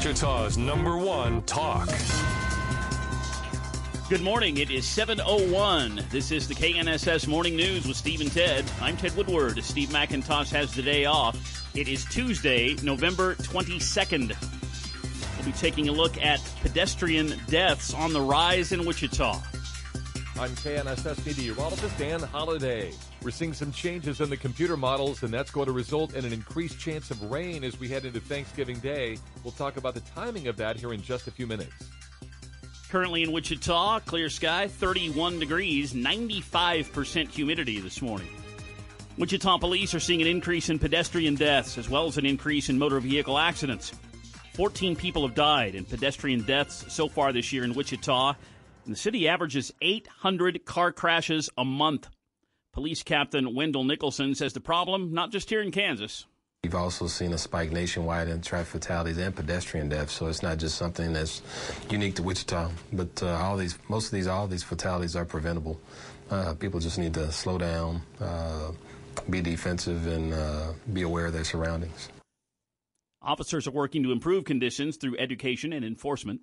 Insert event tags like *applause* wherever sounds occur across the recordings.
Wichita's number one talk. Good morning. It is 7.01. This is the KNSS Morning News with Steve and Ted. I'm Ted Woodward. Steve McIntosh has the day off. It is Tuesday, November 22nd. We'll be taking a look at pedestrian deaths on the rise in Wichita. I'm KNSS meteorologist Dan Holliday. We're seeing some changes in the computer models, and that's going to result in an increased chance of rain as we head into Thanksgiving Day. We'll talk about the timing of that here in just a few minutes. Currently in Wichita, clear sky, 31 degrees, 95% humidity this morning. Wichita police are seeing an increase in pedestrian deaths as well as an increase in motor vehicle accidents. 14 people have died in pedestrian deaths so far this year in Wichita, the city averages 800 car crashes a month. Police Captain Wendell Nicholson says the problem not just here in Kansas. We've also seen a spike nationwide in traffic fatalities and pedestrian deaths, so it's not just something that's unique to Wichita. But uh, all these, most of these, all these fatalities are preventable. Uh, people just need to slow down, uh, be defensive, and uh, be aware of their surroundings. Officers are working to improve conditions through education and enforcement.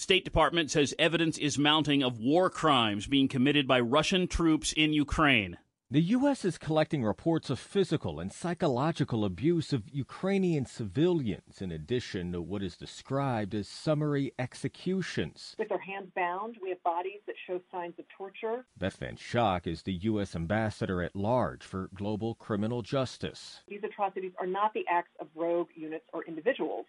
The State Department says evidence is mounting of war crimes being committed by Russian troops in Ukraine. The U.S. is collecting reports of physical and psychological abuse of Ukrainian civilians, in addition to what is described as summary executions. With their hands bound, we have bodies that show signs of torture. Beth Van Schaack is the U.S. ambassador at large for global criminal justice. These atrocities are not the acts of rogue units or individuals.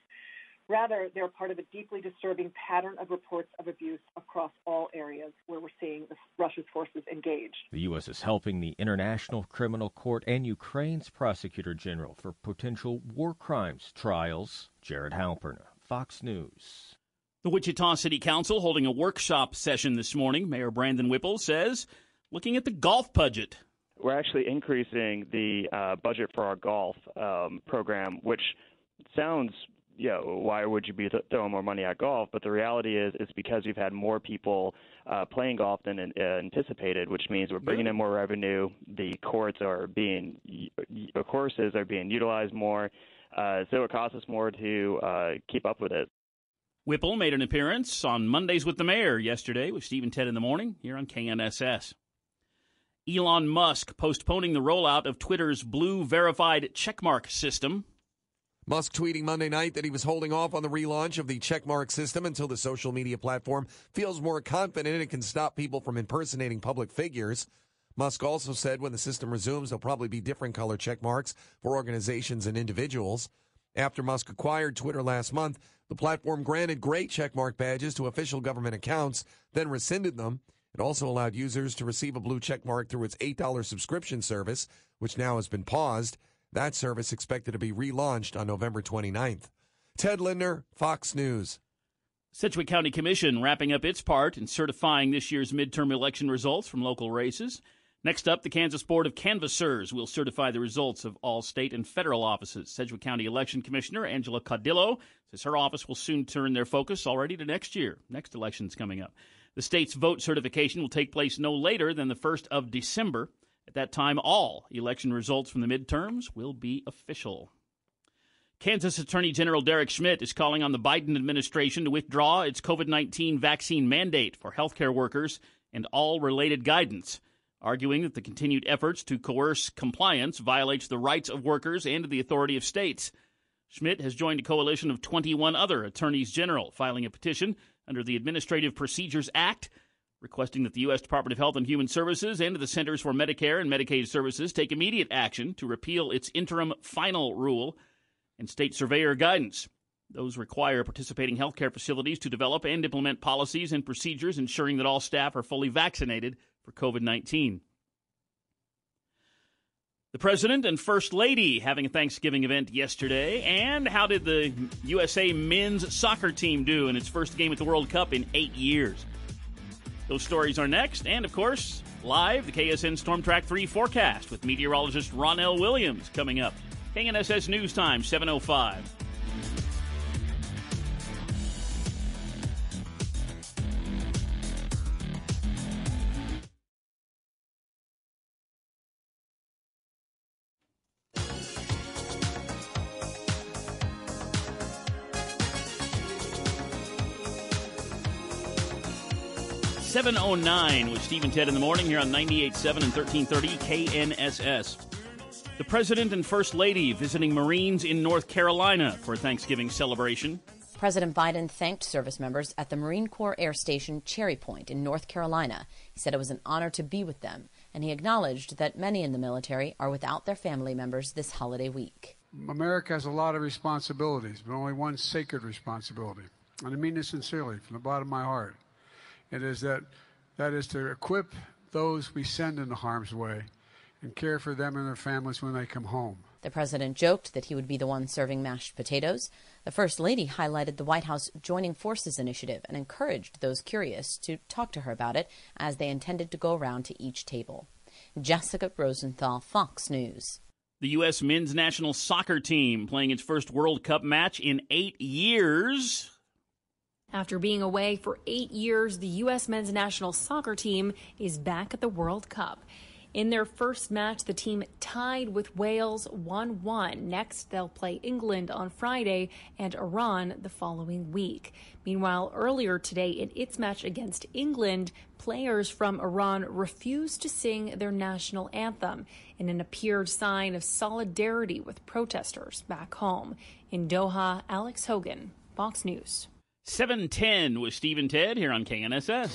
Rather, they're part of a deeply disturbing pattern of reports of abuse across all areas where we're seeing Russia's forces engaged. The U.S. is helping the International Criminal Court and Ukraine's Prosecutor General for potential war crimes trials. Jared Halpern, Fox News. The Wichita City Council holding a workshop session this morning. Mayor Brandon Whipple says, looking at the golf budget. We're actually increasing the uh, budget for our golf um, program, which sounds you know, why would you be th- throwing more money at golf? But the reality is, it's because we've had more people uh, playing golf than uh, anticipated, which means we're bringing in more revenue. The courts are being, the courses are being utilized more, uh, so it costs us more to uh, keep up with it. Whipple made an appearance on Mondays with the Mayor yesterday with Steve and Ted in the morning here on KNSS. Elon Musk postponing the rollout of Twitter's blue verified checkmark system Musk tweeting Monday night that he was holding off on the relaunch of the checkmark system until the social media platform feels more confident it can stop people from impersonating public figures. Musk also said when the system resumes, there'll probably be different color checkmarks for organizations and individuals. After Musk acquired Twitter last month, the platform granted gray checkmark badges to official government accounts, then rescinded them. It also allowed users to receive a blue checkmark through its $8 subscription service, which now has been paused. That service expected to be relaunched on November 29th. Ted Lindner, Fox News. Sedgwick County Commission wrapping up its part in certifying this year's midterm election results from local races. Next up, the Kansas Board of Canvassers will certify the results of all state and federal offices. Sedgwick County Election Commissioner Angela Caudillo says her office will soon turn their focus already to next year. Next election's coming up. The state's vote certification will take place no later than the 1st of December. At that time, all election results from the midterms will be official. Kansas Attorney General Derek Schmidt is calling on the Biden administration to withdraw its COVID 19 vaccine mandate for healthcare workers and all related guidance, arguing that the continued efforts to coerce compliance violates the rights of workers and the authority of states. Schmidt has joined a coalition of 21 other attorneys general filing a petition under the Administrative Procedures Act requesting that the U.S. Department of Health and Human Services and the Centers for Medicare and Medicaid Services take immediate action to repeal its interim final rule and state surveyor guidance. Those require participating healthcare facilities to develop and implement policies and procedures ensuring that all staff are fully vaccinated for COVID 19. The President and First Lady having a Thanksgiving event yesterday. And how did the USA men's soccer team do in its first game at the World Cup in eight years? Those stories are next. And of course, live, the KSN Storm Track 3 forecast with meteorologist Ronell Williams coming up. KNSS News Time, 705. 709 with Steve and Ted in the morning here on 98.7 and 1330 KNSS. The President and First Lady visiting Marines in North Carolina for a Thanksgiving celebration. President Biden thanked service members at the Marine Corps Air Station Cherry Point in North Carolina. He said it was an honor to be with them, and he acknowledged that many in the military are without their family members this holiday week. America has a lot of responsibilities, but only one sacred responsibility. And I mean this sincerely from the bottom of my heart. It is that that is to equip those we send into harm's way and care for them and their families when they come home. The president joked that he would be the one serving mashed potatoes. The First Lady highlighted the White House Joining Forces initiative and encouraged those curious to talk to her about it as they intended to go around to each table. Jessica Rosenthal, Fox News. The U.S. men's national soccer team playing its first World Cup match in eight years. After being away for eight years, the U.S. men's national soccer team is back at the World Cup. In their first match, the team tied with Wales 1 1. Next, they'll play England on Friday and Iran the following week. Meanwhile, earlier today, in its match against England, players from Iran refused to sing their national anthem in an appeared sign of solidarity with protesters back home. In Doha, Alex Hogan, Fox News. 710 with Steve and Ted here on KNSS.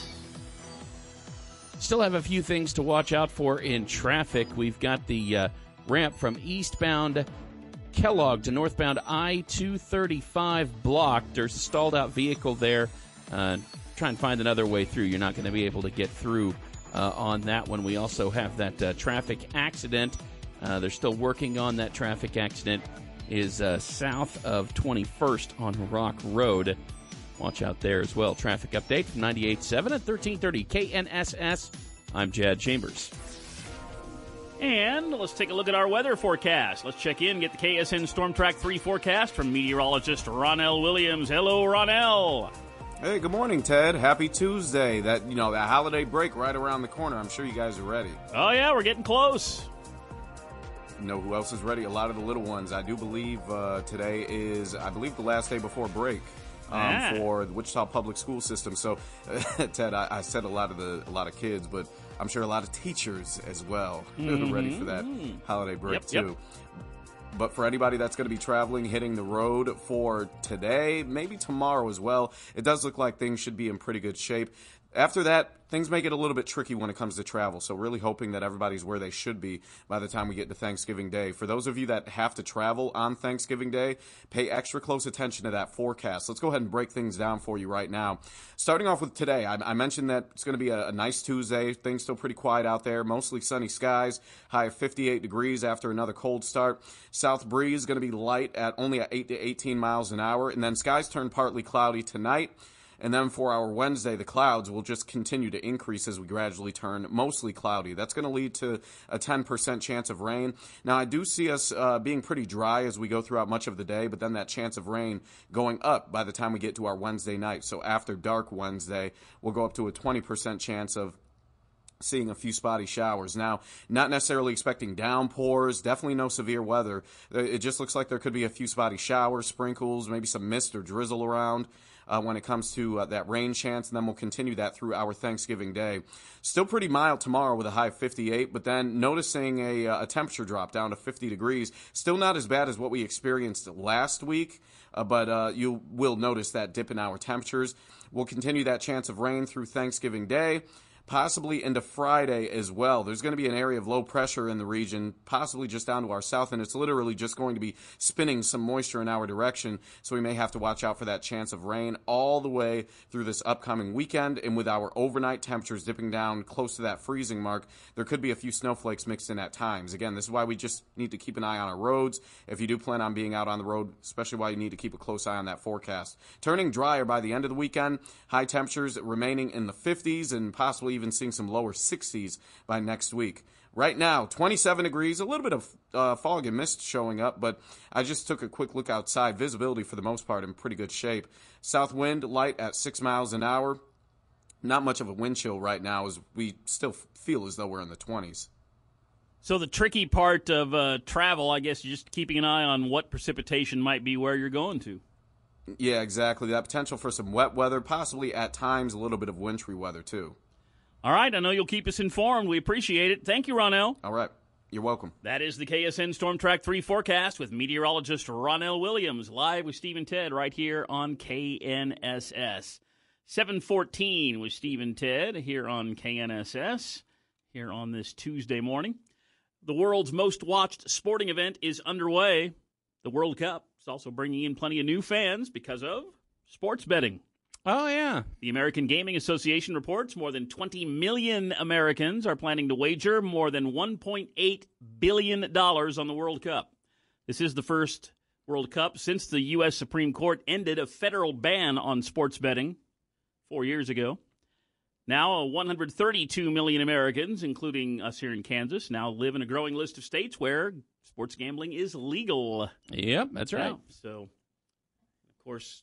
Still have a few things to watch out for in traffic. We've got the uh, ramp from eastbound Kellogg to northbound I 235 blocked. There's a stalled out vehicle there. Uh, try and find another way through. You're not going to be able to get through uh, on that one. We also have that uh, traffic accident. Uh, they're still working on that traffic accident. Is uh, south of 21st on Rock Road. Watch out there as well. Traffic update from 98.7 at 1330 KNSS. I'm Jad Chambers. And let's take a look at our weather forecast. Let's check in, get the KSN Storm Track 3 forecast from meteorologist Ronell Williams. Hello, Ronell. Hey, good morning, Ted. Happy Tuesday. That, you know, that holiday break right around the corner. I'm sure you guys are ready. Oh, yeah, we're getting close. You know who else is ready? A lot of the little ones. I do believe uh, today is, I believe, the last day before break um, Ah. for the Wichita Public School System. So, *laughs* Ted, I, I said a lot of the a lot of kids, but I'm sure a lot of teachers as well *laughs* are ready for that Mhm. holiday break Yep, yep. too. But for anybody that's going to be traveling, hitting the road for today, maybe tomorrow as well, it does look like things should be in pretty good shape. After that, things may get a little bit tricky when it comes to travel. So, really hoping that everybody's where they should be by the time we get to Thanksgiving Day. For those of you that have to travel on Thanksgiving Day, pay extra close attention to that forecast. Let's go ahead and break things down for you right now. Starting off with today, I, I mentioned that it's going to be a, a nice Tuesday. Things still pretty quiet out there, mostly sunny skies, high of 58 degrees after another cold start. South breeze going to be light at only at 8 to 18 miles an hour, and then skies turn partly cloudy tonight. And then for our Wednesday, the clouds will just continue to increase as we gradually turn mostly cloudy. That's going to lead to a 10% chance of rain. Now, I do see us uh, being pretty dry as we go throughout much of the day, but then that chance of rain going up by the time we get to our Wednesday night. So after dark Wednesday, we'll go up to a 20% chance of seeing a few spotty showers. Now, not necessarily expecting downpours, definitely no severe weather. Uh, It just looks like there could be a few spotty showers, sprinkles, maybe some mist or drizzle around. Uh, when it comes to uh, that rain chance, and then we'll continue that through our Thanksgiving Day. Still pretty mild tomorrow with a high of 58, but then noticing a, uh, a temperature drop down to 50 degrees. Still not as bad as what we experienced last week, uh, but uh, you will notice that dip in our temperatures. We'll continue that chance of rain through Thanksgiving Day possibly into Friday as well. There's going to be an area of low pressure in the region, possibly just down to our south, and it's literally just going to be spinning some moisture in our direction. So we may have to watch out for that chance of rain all the way through this upcoming weekend. And with our overnight temperatures dipping down close to that freezing mark, there could be a few snowflakes mixed in at times. Again, this is why we just need to keep an eye on our roads. If you do plan on being out on the road, especially why you need to keep a close eye on that forecast. Turning drier by the end of the weekend, high temperatures remaining in the 50s and possibly even seeing some lower 60s by next week. Right now, 27 degrees, a little bit of uh, fog and mist showing up, but I just took a quick look outside. Visibility for the most part in pretty good shape. South wind light at 6 miles an hour. Not much of a wind chill right now as we still feel as though we're in the 20s. So the tricky part of uh, travel, I guess, just keeping an eye on what precipitation might be where you're going to. Yeah, exactly. That potential for some wet weather, possibly at times a little bit of wintry weather too. All right, I know you'll keep us informed. We appreciate it. Thank you, Ronell. All right. You're welcome. That is the KSN Storm Track 3 forecast with meteorologist Ronell Williams live with Steve and Ted right here on KNSS. 714 with Steve and Ted here on KNSS here on this Tuesday morning. The world's most watched sporting event is underway, the World Cup. is also bringing in plenty of new fans because of sports betting. Oh, yeah. The American Gaming Association reports more than 20 million Americans are planning to wager more than $1.8 billion on the World Cup. This is the first World Cup since the U.S. Supreme Court ended a federal ban on sports betting four years ago. Now, uh, 132 million Americans, including us here in Kansas, now live in a growing list of states where sports gambling is legal. Yep, that's right. So, of course,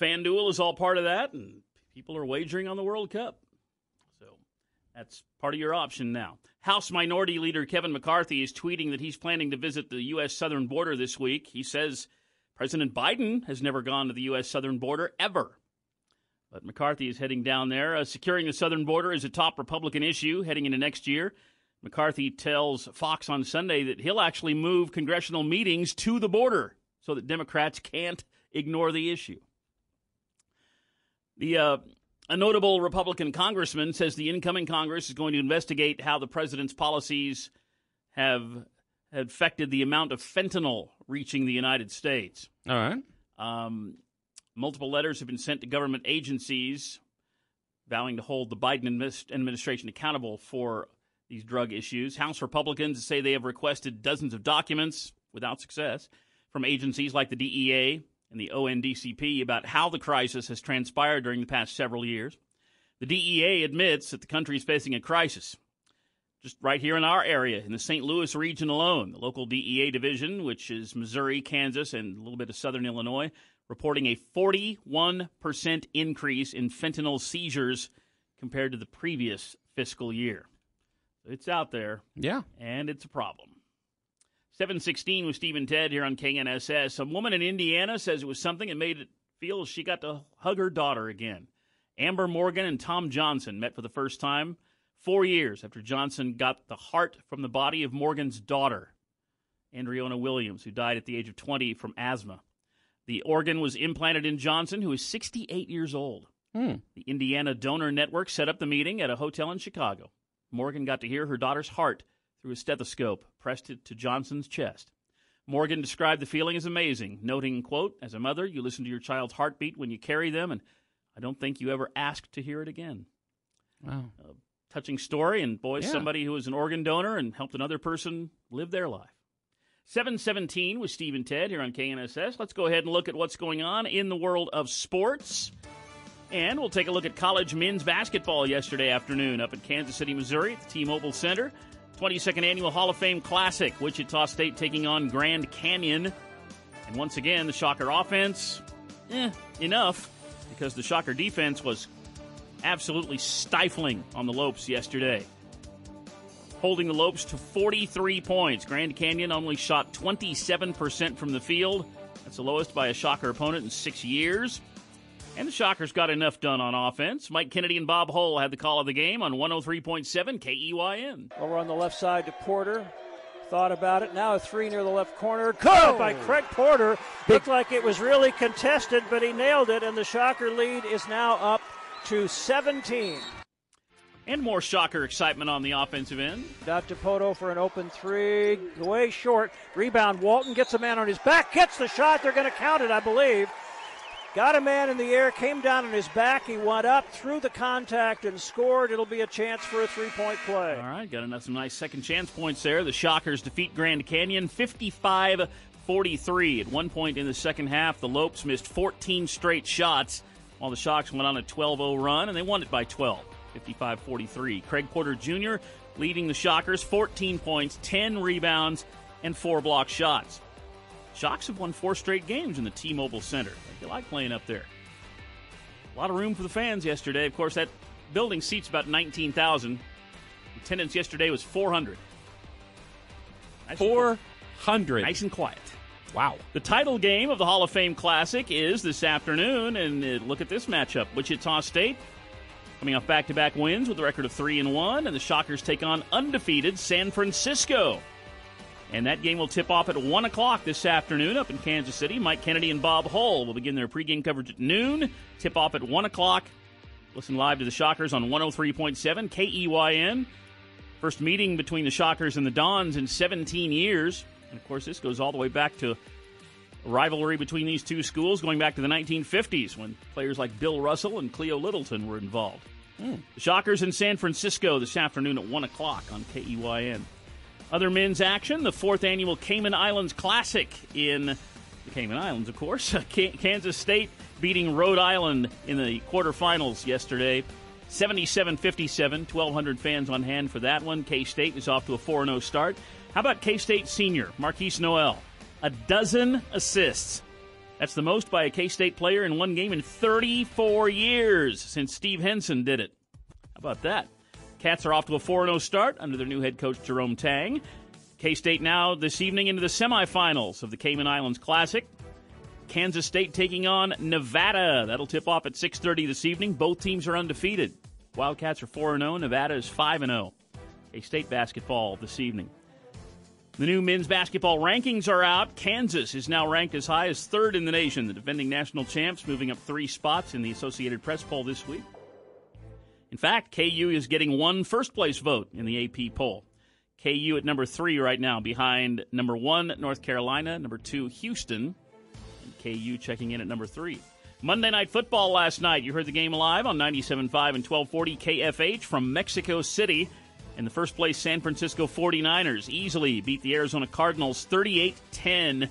FanDuel is all part of that, and people are wagering on the World Cup. So that's part of your option now. House Minority Leader Kevin McCarthy is tweeting that he's planning to visit the U.S. southern border this week. He says President Biden has never gone to the U.S. southern border ever. But McCarthy is heading down there. Uh, securing the southern border is a top Republican issue heading into next year. McCarthy tells Fox on Sunday that he'll actually move congressional meetings to the border so that Democrats can't ignore the issue. The uh, a notable Republican congressman says the incoming Congress is going to investigate how the president's policies have affected the amount of fentanyl reaching the United States. All right. Um, multiple letters have been sent to government agencies vowing to hold the Biden administration accountable for these drug issues. House Republicans say they have requested dozens of documents without success from agencies like the DEA, and the ONDCP about how the crisis has transpired during the past several years. The DEA admits that the country is facing a crisis. Just right here in our area, in the St. Louis region alone, the local DEA division, which is Missouri, Kansas, and a little bit of southern Illinois, reporting a 41% increase in fentanyl seizures compared to the previous fiscal year. It's out there. Yeah. And it's a problem. 716 with Stephen Ted here on KNSS. A woman in Indiana says it was something that made it feel she got to hug her daughter again. Amber Morgan and Tom Johnson met for the first time four years after Johnson got the heart from the body of Morgan's daughter, Andreona Williams, who died at the age of 20 from asthma. The organ was implanted in Johnson, who is 68 years old. Hmm. The Indiana Donor Network set up the meeting at a hotel in Chicago. Morgan got to hear her daughter's heart through a stethoscope, pressed it to Johnson's chest. Morgan described the feeling as amazing, noting, quote, As a mother, you listen to your child's heartbeat when you carry them, and I don't think you ever asked to hear it again. Wow. A touching story, and boy, Yeah. somebody who was an organ donor and helped another person live their life. 717 with Steve and Ted here on KNSS. Let's go ahead and look at what's going on in the world of sports. And we'll take a look at college men's basketball yesterday afternoon up in Kansas City, Missouri at the T-Mobile Center. 22nd Annual Hall of Fame Classic, Wichita State taking on Grand Canyon. And once again, the Shocker offense, eh, enough, because the Shocker defense was absolutely stifling on the Lopes yesterday. Holding the Lopes to 43 points. Grand Canyon only shot 27% from the field. That's the lowest by a Shocker opponent in six years. And the Shockers got enough done on offense. Mike Kennedy and Bob Hull had the call of the game on 103.7 KEYN. Over on the left side to Porter. Thought about it. Now a three near the left corner. Caught by oh. Craig Porter. Looked like it was really contested, but he nailed it, and the Shocker lead is now up to 17. And more Shocker excitement on the offensive end. Got Depoto for an open three. Way short. Rebound. Walton gets a man on his back. Gets the shot. They're going to count it, I believe. Got a man in the air, came down on his back. He went up, through the contact, and scored. It'll be a chance for a three point play. All right, got enough, some nice second chance points there. The Shockers defeat Grand Canyon 55 43. At one point in the second half, the Lopes missed 14 straight shots while the Shocks went on a 12 0 run, and they won it by 12, 55 43. Craig Porter Jr. leading the Shockers, 14 points, 10 rebounds, and four block shots. Shocks have won four straight games in the T Mobile Center. They like playing up there. A lot of room for the fans yesterday. Of course, that building seats about 19,000. Attendance yesterday was 400. Nice 400. Nice and quiet. Wow. The title game of the Hall of Fame Classic is this afternoon, and uh, look at this matchup. Wichita State Coming off back-to-back wins with a record of three and one, and the Shockers take on undefeated San Francisco. And that game will tip off at 1 o'clock this afternoon up in Kansas City. Mike Kennedy and Bob Hull will begin their pregame coverage at noon. Tip off at 1 o'clock. Listen live to the Shockers on 103.7 KEYN. First meeting between the Shockers and the Dons in 17 years. And of course, this goes all the way back to rivalry between these two schools going back to the 1950s when players like Bill Russell and Cleo Littleton were involved. Mm. The Shockers in San Francisco this afternoon at 1 o'clock on KEYN. Other men's action, the fourth annual Cayman Islands Classic in the Cayman Islands, of course. *laughs* Kansas State beating Rhode Island in the quarterfinals yesterday. 77 57, 1,200 fans on hand for that one. K State is off to a 4 0 start. How about K State senior, Markquis Nowell? A dozen assists. That's the most by a K State player in one game in 34 years since Steve Henson did it. How about that? Cats are off to a 4 0 start under their new head coach, Jerome Tang. K State now this evening into the semifinals of the Cayman Islands Classic. Kansas State taking on Nevada. That'll tip off at 6:30 this evening. Both teams are undefeated. Wildcats are 4 0. Nevada is 5 0. K State basketball this evening. The new men's basketball rankings are out. Kansas is now ranked as high as third in the nation. The defending national champs moving up three spots in the Associated Press poll this week. In fact, KU is getting one first place vote in the AP poll. KU at number three right now, behind number one, North Carolina, number two, Houston, and KU checking in at number three. Monday Night Football last night. You heard the game live on 97.5 and 1240 KFH from Mexico City. In the first place, San Francisco 49ers easily beat the Arizona Cardinals 38 10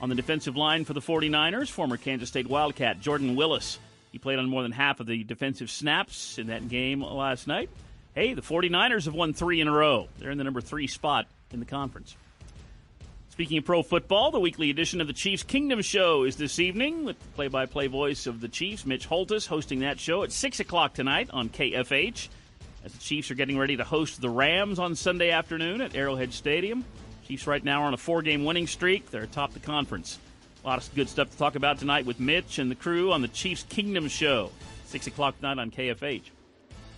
on the defensive line for the 49ers. Former Kansas State Wildcat Jordan Willis he played on more than half of the defensive snaps in that game last night. Hey, the 49ers have won three in a row. They're in the number three spot in the conference. Speaking of pro football, the weekly edition of the Chiefs Kingdom Show is this evening with the play by play voice of the Chiefs, Mitch Holthus, hosting that show at 6 o'clock tonight on KFH. As the Chiefs are getting ready to host the Rams on Sunday afternoon at Arrowhead Stadium. Chiefs right now are on a four game winning streak. They're atop the conference. A lot of good stuff to talk about tonight with Mitch and the crew on the Chiefs Kingdom Show, 6 o'clock tonight on KFH.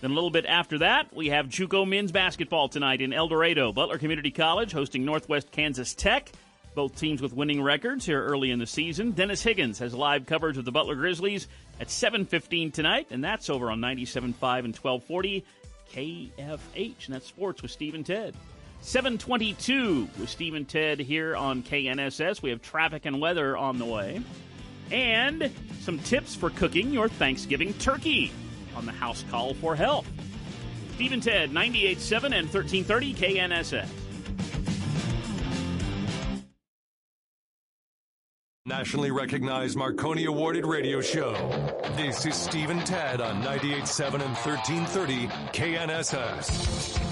Then a little bit after that, we have JUCO men's basketball tonight in El Dorado. Butler Community College hosting Northwest Kansas Tech. Both teams with winning records here early in the season. Dennis Higgins has live coverage of the Butler Grizzlies at 7.15 tonight, and that's over on 97.5 and 1240 KFH. And that's sports with Steve and Ted. 722 with Steve and Ted here on KNSS. We have traffic and weather on the way. And some tips for cooking your Thanksgiving turkey on the House Call for Help. Steve and Ted, 98.7 and 1330 KNSS. Nationally recognized Marconi awarded radio show. This is Steve and Ted on 98.7 and 1330 KNSS.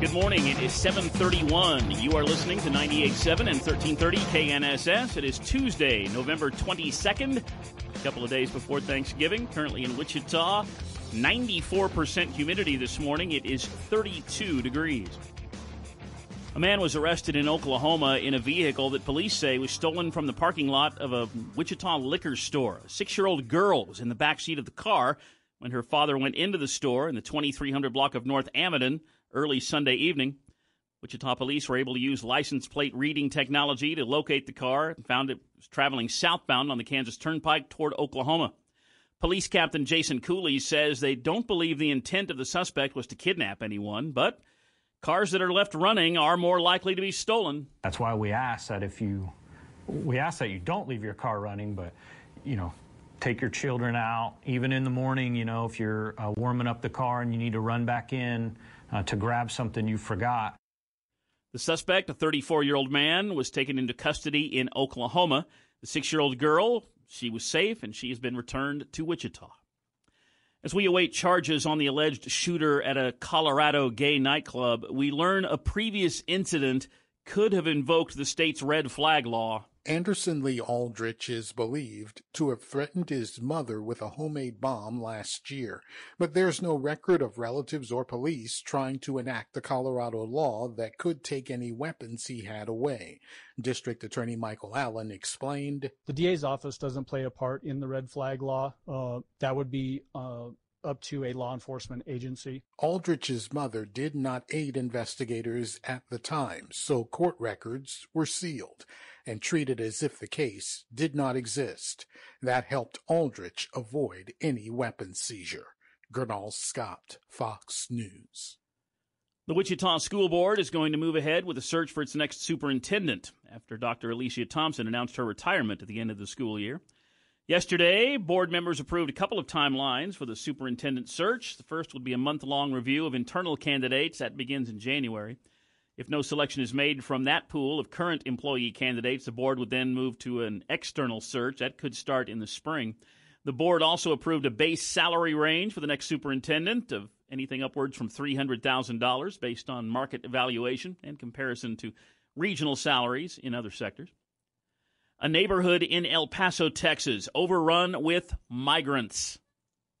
Good morning. It is 731. You are listening to 98.7 and 1330 KNSS. It is Tuesday, November 22nd, a couple of days before Thanksgiving. Currently in Wichita, 94% humidity this morning. It is 32 degrees. A man was arrested in Oklahoma in a vehicle that police say was stolen from the parking lot of a Wichita liquor store. A six year old girl was in the back seat of the car when her father went into the store in the 2300 block of North Amidon early Sunday evening. Wichita police were able to use license plate reading technology to locate the car and found it was traveling southbound on the Kansas Turnpike toward Oklahoma. Police Captain Jason Cooley says they don't believe the intent of the suspect was to kidnap anyone, but cars that are left running are more likely to be stolen. That's why we ask that if you we ask that you don't leave your car running, but you know, take your children out even in the morning, you know, if you're uh, warming up the car and you need to run back in, uh, to grab something you forgot. The suspect, a 34 year old man, was taken into custody in Oklahoma. The six year old girl, she was safe and she has been returned to Wichita. As we await charges on the alleged shooter at a Colorado gay nightclub, we learn a previous incident could have invoked the state's red flag law. Anderson Lee Aldrich is believed to have threatened his mother with a homemade bomb last year, but there's no record of relatives or police trying to enact the Colorado law that could take any weapons he had away. District Attorney Michael Allen explained The DA's office doesn't play a part in the red flag law. Uh, that would be uh, up to a law enforcement agency. Aldrich's mother did not aid investigators at the time, so court records were sealed and treated as if the case did not exist. That helped Aldrich avoid any weapon seizure. Gernal Scott, Fox News. The Wichita School Board is going to move ahead with a search for its next superintendent after Dr. Alicia Thompson announced her retirement at the end of the school year. Yesterday, board members approved a couple of timelines for the superintendent search. The first would be a month long review of internal candidates. That begins in January. If no selection is made from that pool of current employee candidates, the board would then move to an external search. That could start in the spring. The board also approved a base salary range for the next superintendent of anything upwards from $300,000 based on market evaluation and comparison to regional salaries in other sectors. A neighborhood in El Paso, Texas, overrun with migrants.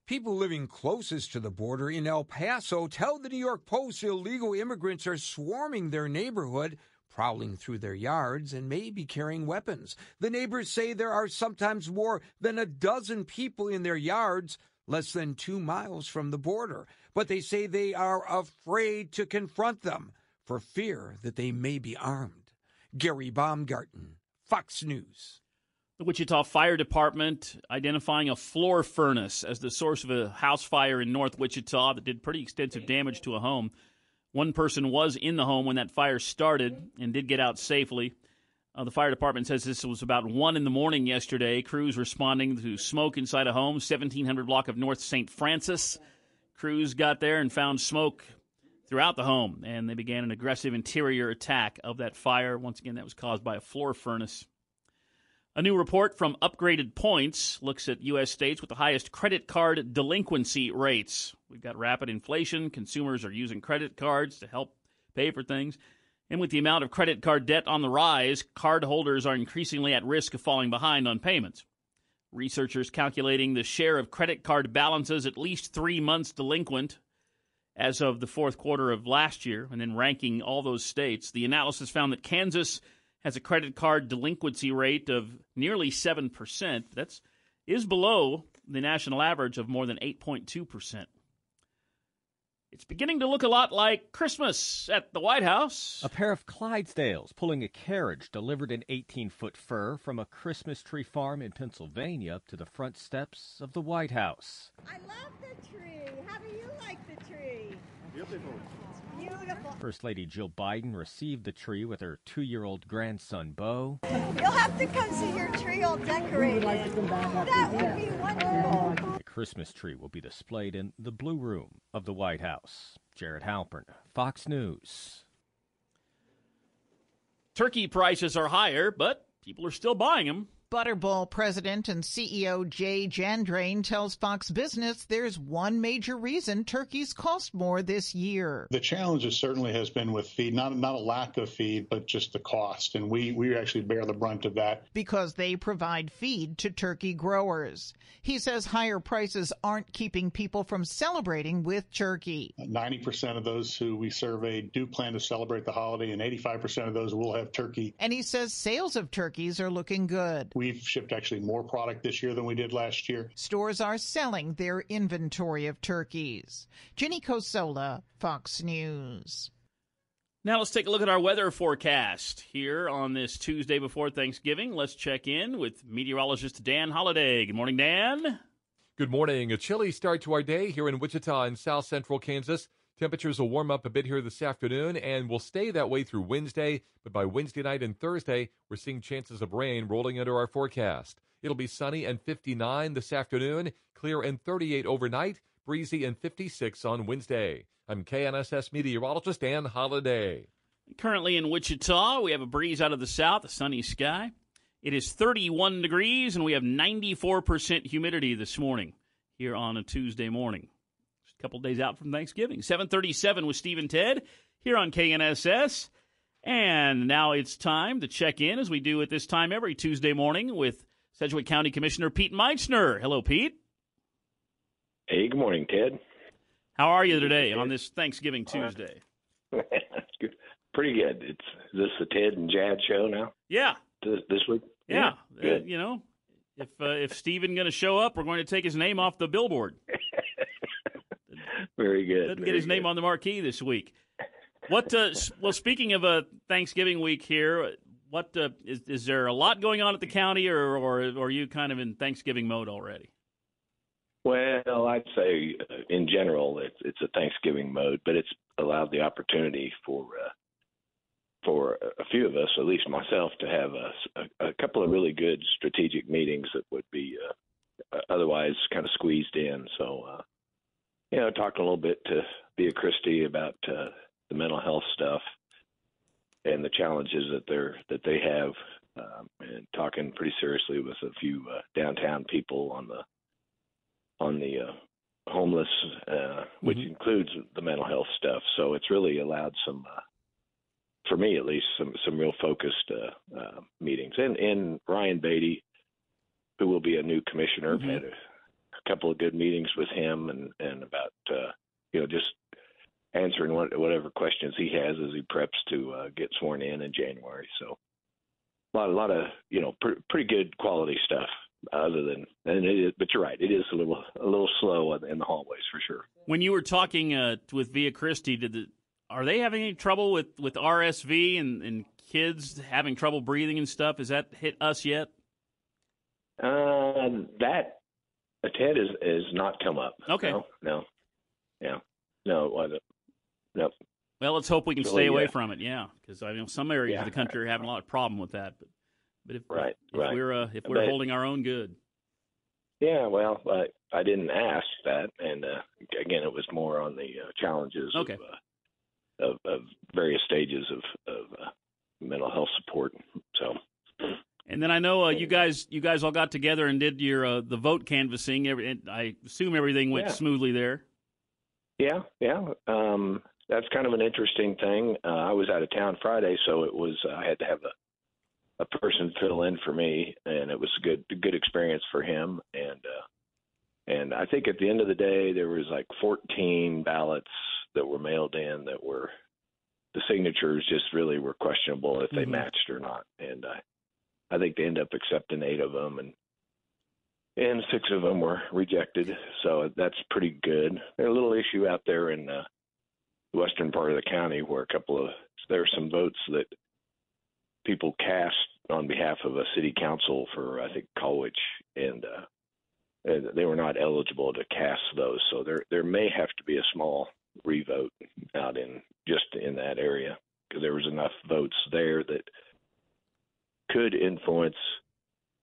People living closest to the border in El Paso tell the New York Post illegal immigrants are swarming their neighborhood, prowling through their yards, and may be carrying weapons. The neighbors say there are sometimes more than a dozen people in their yards, less than two miles from the border. But they say they are afraid to confront them for fear that they may be armed. Gary Baumgarten, Fox News. The Wichita Fire Department identifying a floor furnace as the source of a house fire in North Wichita that did pretty extensive damage to a home. One person was in the home when that fire started and did get out safely. Uh, the fire department says this was about 1 in the morning yesterday. Crews responding to smoke inside a home, 1700 block of North St. Francis. Crews got there and found smoke throughout the home, and they began an aggressive interior attack of that fire. Once again, that was caused by a floor furnace. A new report from Upgraded Points looks at U.S. states with the highest credit card delinquency rates. We've got rapid inflation. Consumers are using credit cards to help pay for things. And with the amount of credit card debt on the rise, cardholders are increasingly at risk of falling behind on payments. Researchers calculating the share of credit card balances at least three months delinquent as of the fourth quarter of last year, and then ranking all those states. The analysis found that Kansas has a credit card delinquency rate of nearly 7%. That's is below the national average of more than 8.2%. It's beginning to look a lot like Christmas at the White House. A pair of Clydesdales pulling a carriage delivered an 18 foot fir from a Christmas tree farm in Pennsylvania to the front steps of the White House. I love the tree. How do you like the tree? Beautiful. Beautiful. First Lady Jill Biden received the tree with her two year old grandson, Bo. You'll have to come see your tree all decorated. That would be wonderful. The Christmas tree will be displayed in the Blue Room of the White House. Jared Halpern, Fox News. Turkey prices are higher, but people are still buying them. Butterball president and CEO Jay Jandrain tells Fox Business there's one major reason turkeys cost more this year. The challenge certainly has been with feed, not not a lack of feed, but just the cost, and we we actually bear the brunt of that because they provide feed to turkey growers. He says higher prices aren't keeping people from celebrating with turkey. Ninety percent of those who we surveyed do plan to celebrate the holiday, and eighty-five percent of those will have turkey. And he says sales of turkeys are looking good. We've shipped actually more product this year than we did last year. Stores are selling their inventory of turkeys. Jenny Cosola, Fox News. Now let's take a look at our weather forecast here on this Tuesday before Thanksgiving. Let's check in with meteorologist Dan Holliday. Good morning, Dan. Good morning. A chilly start to our day here in Wichita and south central Kansas. Temperatures will warm up a bit here this afternoon and will stay that way through Wednesday, but by Wednesday night and Thursday, we're seeing chances of rain rolling into our forecast. It'll be sunny and 59 this afternoon, clear and 38 overnight, breezy and 56 on Wednesday. I'm KNSS meteorologist Dan Holliday. Currently in Wichita, we have a breeze out of the south, a sunny sky. It is 31 degrees, and we have 94% humidity this morning here on a Tuesday morning couple days out from Thanksgiving. 737 with Steve and Ted here on KNSS. And now it's time to check in, as we do at this time every Tuesday morning, with Sedgwick County Commissioner Pete Meitzner. Hello, Pete. Hey, good morning, Ted. How are you today on this Thanksgiving Tuesday? *laughs* Pretty good. It's is this the Ted and Jad show now? Yeah. This, this week? Yeah. Good. Uh, you know, if uh, if Steven going to show up, we're going to take his name off the billboard. *laughs* Very good. Doesn't get very his name on the marquee this week. What? Uh, *laughs* well, speaking of uh, Thanksgiving week here, what uh, is is there a lot going on at the county, or or, or are you kind of in Thanksgiving mode already? Well, I'd say uh, in general it's it's a Thanksgiving mode, but it's allowed the opportunity for uh, for a few of us, at least myself, to have a, a, a couple of really good strategic meetings that would be uh, otherwise kind of squeezed in. So, uh, you know, talking a little bit to Via Christi about uh, the mental health stuff and the challenges that they're that they have, um, and talking pretty seriously with a few uh, downtown people on the on the uh, homeless, uh, which includes the mental health stuff. So it's really allowed some, uh, for me at least, some some real focused uh, uh, meetings. And and Ryan Baty, who will be a new commissioner, I've had a, a couple of good meetings with him and and about uh, you know just answering what, whatever questions he has as he preps to uh, get sworn in in January. So a lot a lot of you know pr- pretty good quality stuff other than and it is, but you're right it is a little a little slow in the hallways for sure When you were talking uh, with Via Christi, did the, are they having any trouble with, with RSV and, and kids having trouble breathing and stuff? Has that hit us yet? uh, that uh, ted is is not come up Okay. no no yeah no it wasn't nope Well, let's hope we can stay away yeah. from it. Yeah, because I know some areas of the country are having a lot of problem with that. But but if Right, if right. we're uh, if we're But- holding our own good, yeah well i i didn't ask that and uh again it was more on the uh, challenges Okay. of, uh, of of various stages of of uh, mental health support so and then I know uh, you guys you guys all got together and did your uh, the vote canvassing. Every, and I assume everything went Yeah. smoothly there. Yeah, yeah. Um, that's kind of an interesting thing. Uh, I was out of town Friday, so it was I had to have a a person fill in for me, and it was a good good experience for him. And uh, and I think at the end of the day, there was like 14 ballots that were mailed in that were the signatures just really were questionable if they Mhm. matched or not. And I I think they ended up accepting eight of them, and and six of them were rejected. So that's pretty good. There's a little issue out there in uh, the western part of the county where a couple of there are some votes that people cast on behalf of a city council for I think Colwich, and uh, they were not eligible to cast those. So there there may have to be a small revote out in just in that area because there was enough votes there that could influence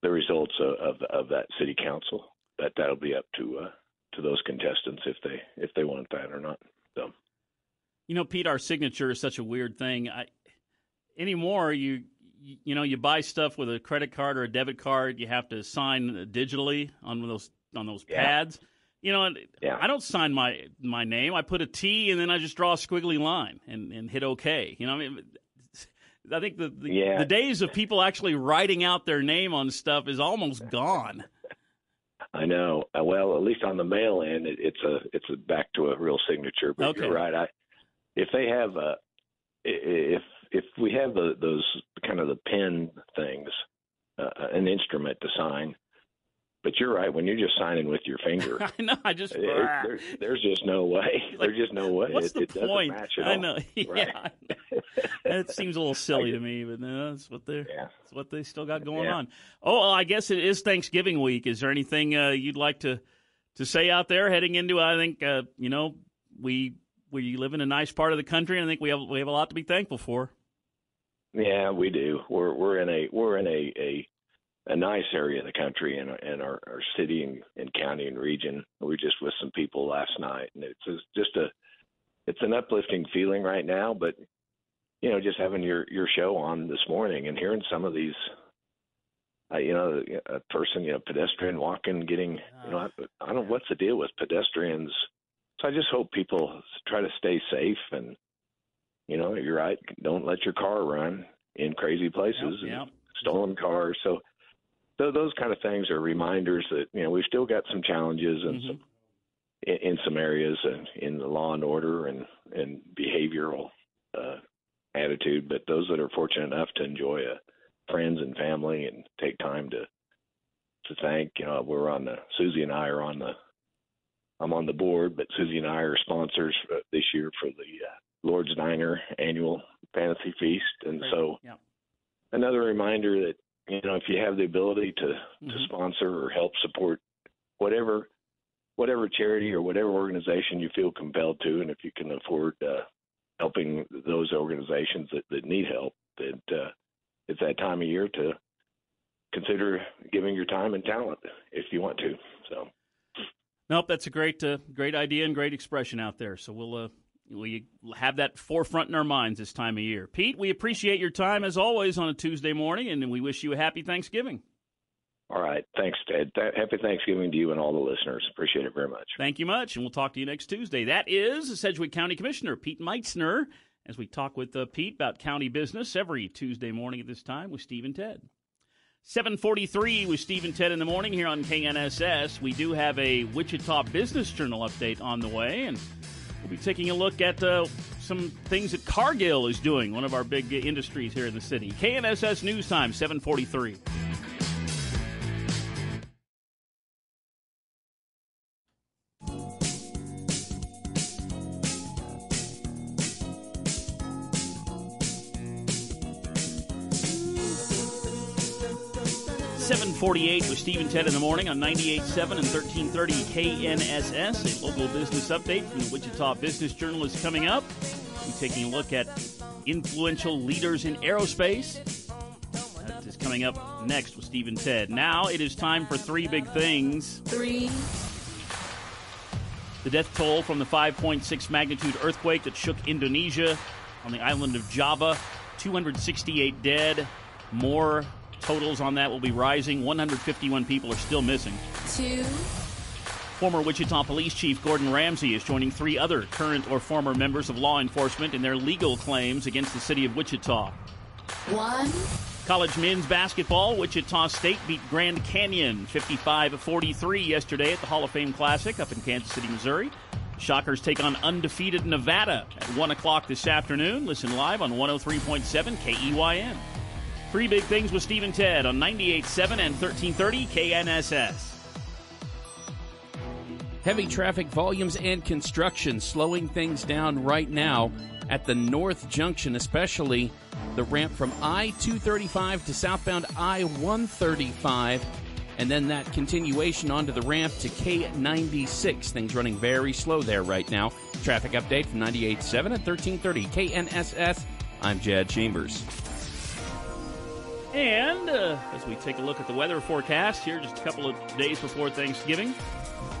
the results of, of of that city council. That that'll be up to uh, to those contestants if they if they want that or not. So You know, Pete, our signature is such a weird thing. I anymore you you know you buy stuff with a credit card or a debit card, you have to sign digitally on those on those Yeah. pads. You know, Yeah. I don't sign my my name. I put a T and then I just draw a squiggly line and, and hit OK. You know, I mean, I think the the, Yeah. the days of people actually writing out their name on stuff is almost gone. *laughs* I know. Uh, well, at least on the mail in, it, it's a it's a back to a real signature. But Okay. you're right. I if they have a if if we have the, those kind of the pen things, uh, an instrument to sign. But you're right. When you're just signing with your finger, *laughs* I know. I just it- there, *laughs* there's just no way. there's just no way. What's it, the it point? *laughs* I know. Yeah, it seems a little silly to me, but no, that's what they're. That's what they still got going Yeah. on. Oh, well, I guess it is Thanksgiving week. Is there anything uh, you'd like to to say out there heading into? I think uh, you know we we live in a nice part of the country, and I think we have we have a lot to be thankful for. Yeah, we do. We're we're in a we're in a a, a nice area of the country and and our, our city and, and county and region. We were just with some people last night, and it's just- a it's an uplifting feeling right now. But you know, just having your your show on this morning and hearing some of these. Uh, you know, a person, you know, pedestrian walking, getting, you know, I, I don't. What's the deal with pedestrians? So I just hope people try to stay safe and you know, you're right. Don't let your car run in crazy places Yep, and yep. stolen cars. So, so those kind of things are reminders that you know we've still got some challenges and some in, in some areas and in the law and order and and behavioral uh, attitude. But those that are fortunate enough to enjoy a friends and family and take time to to thank, you know, we're on the Susie and I are on the I'm on the board, but Susie and I are sponsors for this year for the uh, Lord's Diner annual fantasy feast, and so Yeah. another reminder that you know if you have the ability to Mm-hmm. to sponsor or help support whatever whatever charity or whatever organization you feel compelled to, and if you can afford uh, helping those organizations that, that need help, that uh, it's that time of year to consider giving your time and talent if you want to. So. Nope, that's a great, uh, great idea and great expression out there. So we'll uh, we have that forefront in our minds this time of year. Pete, we appreciate your time as always on a Tuesday morning, and we wish you a happy Thanksgiving. All right. Thanks, Ted. Happy Thanksgiving to you and all the listeners. Appreciate it very much. Thank you much, and we'll talk to you next Tuesday. That is Sedgwick County Commissioner Pete Meitzner as we talk with uh, Pete about county business every Tuesday morning at this time with Steve and Ted. 743 with Steve and Ted in the morning here on KNSS. We do have a Wichita Business Journal update on the way, and we'll be taking a look at uh, some things that Cargill is doing, one of our big industries here in the city. KNSS News Time, 743. Forty-eight with Steve and Ted in the morning on 98.7 and thirteen thirty KNSS. A local business update from the Wichita Business Journal is coming up. We're taking a look at influential leaders in aerospace. That is coming up next with Steve and Ted. Now it is time for three big things. Three. The death toll from the 5.6 magnitude earthquake that shook Indonesia on the island of Java 268 dead. More totals on that will be rising. 151 people are still missing. Two. Former Wichita Police Chief Gordon Ramsay is joining three other current or former members of law enforcement in their legal claims against the city of Wichita. One. College men's basketball, Wichita State beat Grand Canyon 55 43 yesterday at the Hall of Fame Classic up in Kansas City, Missouri. Shockers take on undefeated Nevada at 1 o'clock this afternoon. Listen live on 103.7 KEYN. Three big things with Steve and Ted on 98.7 and 1330 KNSS. Heavy traffic volumes and construction slowing things down right now at the North Junction, especially the ramp from I 235 to southbound I 135, and then that continuation onto the ramp to K 96. Things running very slow there right now. Traffic update from 98.7 at 1330 KNSS. I'm Jad Chambers. And uh, as we take a look at the weather forecast here, just a couple of days before Thanksgiving,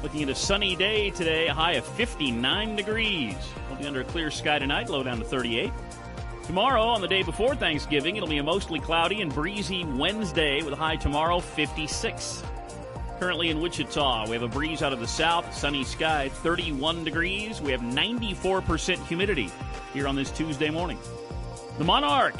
looking at a sunny day today, a high of 59 degrees. We'll be under a clear sky tonight, low down to 38. Tomorrow, on the day before Thanksgiving, it'll be a mostly cloudy and breezy Wednesday with a high tomorrow 56. Currently in Wichita, we have a breeze out of the south, sunny sky, 31 degrees. We have 94% humidity here on this Tuesday morning. The Monarch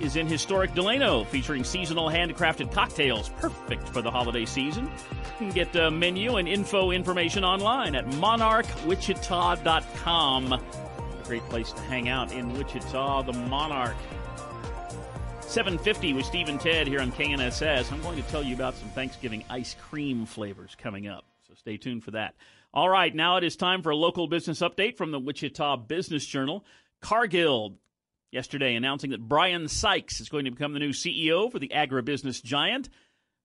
is in historic Delano, featuring seasonal handcrafted cocktails, perfect for the holiday season. You can get uh, menu and info information online at monarchwichita.com. A great place to hang out in Wichita, the Monarch. 750 with Steve and Ted here on KNSS. I'm going to tell you about some Thanksgiving ice cream flavors coming up, so stay tuned for that. All right, now it is time for a local business update from the Wichita Business Journal. Cargill yesterday announcing that Brian Sykes is going to become the new CEO for the agribusiness giant,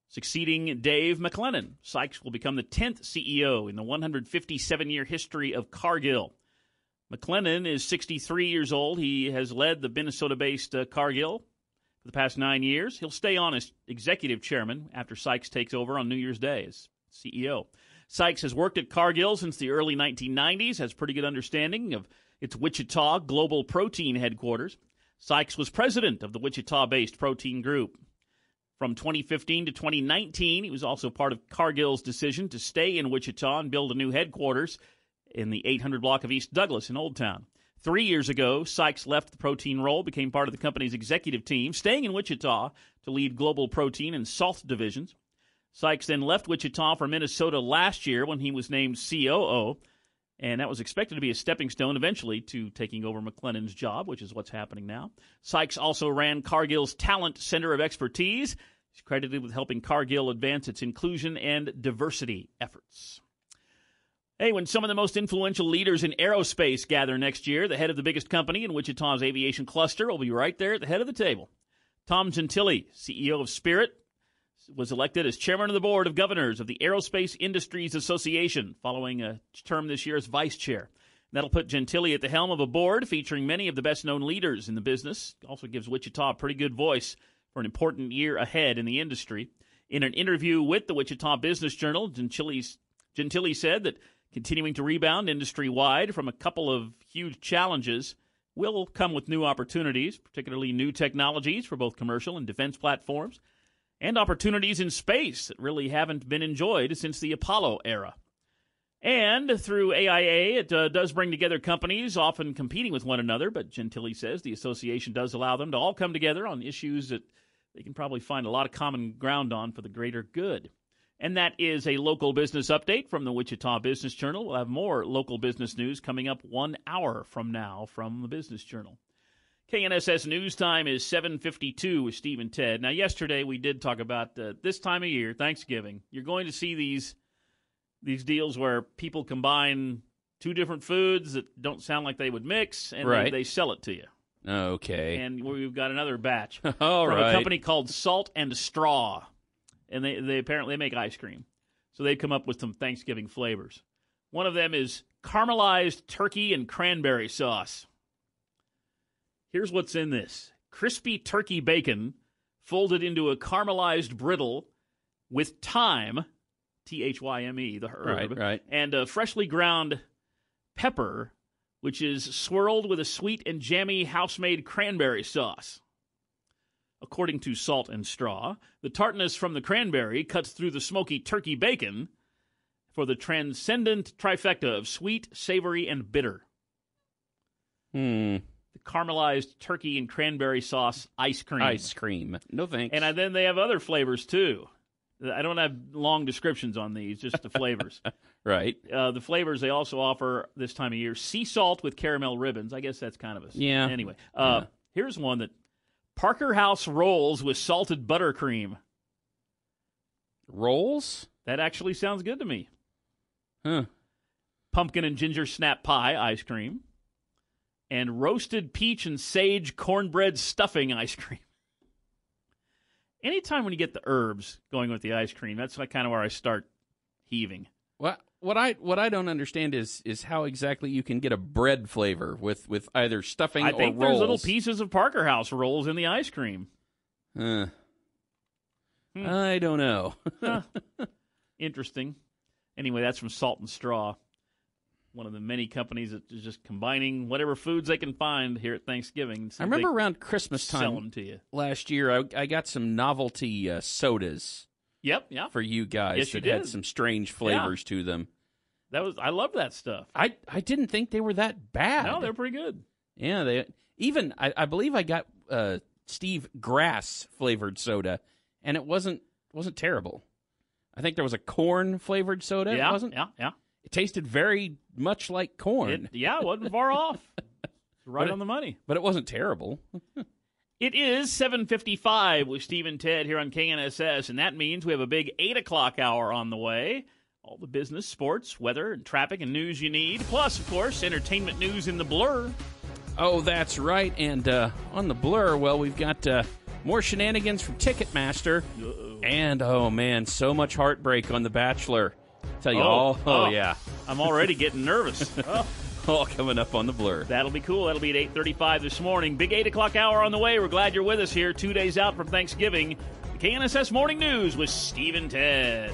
succeeding Dave MacLennan. Sykes will become the 10th CEO in the 157 year history of Cargill. MacLennan is 63 years old. He has led the Minnesota based uh, Cargill for the past nine years. He'll stay on as executive chairman after Sykes takes over on New Year's Day as CEO. Sykes has worked at Cargill since the early 1990s, has pretty good understanding of its Wichita Global Protein headquarters. Sykes was president of the Wichita based protein group. From 2015 to 2019, he was also part of Cargill's decision to stay in Wichita and build a new headquarters in the 800 block of East Douglas in Old Town. Three years ago, Sykes left the protein role, became part of the company's executive team, staying in Wichita to lead global protein and salt divisions. Sykes then left Wichita for Minnesota last year when he was named COO, and that was expected to be a stepping stone eventually to taking over MacLennan's job, which is what's happening now. Sykes also ran Cargill's Talent Center of Expertise. He's credited with helping Cargill advance its inclusion and diversity efforts. Hey, when some of the most influential leaders in aerospace gather next year, the head of the biggest company in Wichita's aviation cluster will be right there at the head of the table. Tom Gentile, CEO of Spirit, was elected as chairman of the board of governors of the Aerospace Industries Association, following a term this year as vice chair. That'll put Gentile at the helm of a board featuring many of the best known leaders in the business. Also gives Wichita a pretty good voice for an important year ahead in the industry. In an interview with the Wichita Business Journal, Gentile said that continuing to rebound industry wide from a couple of huge challenges will come with new opportunities, particularly new technologies for both commercial and defense platforms, and opportunities in space that really haven't been enjoyed since the Apollo era. And through AIA, it uh, does bring together companies often competing with one another, but Gentile says the association does allow them to all come together on issues that they can probably find a lot of common ground on for the greater good. And that is a local business update from the Wichita Business Journal. We'll have more local business news coming up one hour from now from the Business Journal. KNSS News Time is 7:52 with Steve and Ted. Now, yesterday we did talk about uh, this time of year, Thanksgiving. You're going to see these these deals where people combine two different foods that don't sound like they would mix, and Right. they, they sell it to you. Okay. And we've got another batch *laughs* All from right. a company called Salt and Straw, and they they apparently make ice cream. So they've come up with some Thanksgiving flavors. One of them is caramelized turkey and cranberry sauce. Here's what's in this: crispy turkey bacon folded into a caramelized brittle with thyme, T H Y M E, the herb, Right, right. and a freshly ground pepper, which is swirled with a sweet and jammy house-made cranberry sauce. According to Salt and Straw, the tartness from the cranberry cuts through the smoky turkey bacon for the transcendent trifecta of sweet, savory, and bitter. Hmm. The caramelized turkey and cranberry sauce ice cream. Ice cream. No thanks. And I, then they have other flavors too. I don't have long descriptions on these, just the flavors. *laughs* right. Uh, the flavors they also offer this time of year: sea salt with caramel ribbons. I guess that's kind of a Yeah. Anyway, uh, Yeah. here's one that Parker House rolls with salted buttercream. Rolls? That actually sounds good to me. Huh. Pumpkin and ginger snap pie ice cream, and roasted peach and sage cornbread stuffing ice cream. Anytime when you get the herbs going with the ice cream, that's like kind of where I start heaving. What what I what I don't understand is is how exactly you can get a bread flavor with with either stuffing I or think rolls. there's little pieces of Parker House rolls in the ice cream. Uh, Hmm. I don't know. *laughs* Huh. Interesting. Anyway, that's from Salt and Straw, one of the many companies that is just combining whatever foods they can find here at Thanksgiving. I remember around Christmas time sell them to you. last year, I, I got some novelty uh, sodas Yep, yeah. for you guys Yes, you that had some strange flavors to them. That was I love that stuff. I I didn't think they were that bad. No, they're pretty good. Yeah, they even I, I believe I got uh, Steve Grass flavored soda, and it wasn't wasn't terrible. I think there was a corn flavored soda. Yeah, wasn't yeah, yeah. It tasted very much like corn. It, yeah, it wasn't far *laughs* off. Right it- on the money. but it wasn't terrible. *laughs* It is 7.55 with Steve and Ted here on KNSS, and that means we have a big 8 o'clock hour on the way. All the business, sports, weather, and traffic and news you need. Plus, of course, entertainment news in the blur. Oh, that's right. And uh, on the blur, well, we've got uh, more shenanigans from Ticketmaster, and oh man, so much heartbreak on The Bachelor. Tell you Oh, all. Oh, oh. yeah, I'm already getting nervous. *laughs* Oh, all coming up on the blur. that'll be cool. That'll be at 8.35 this morning. Big 8 o'clock hour on the way. We're glad you're with us here two days out from Thanksgiving. The KNSS Morning News with Steve and Ted.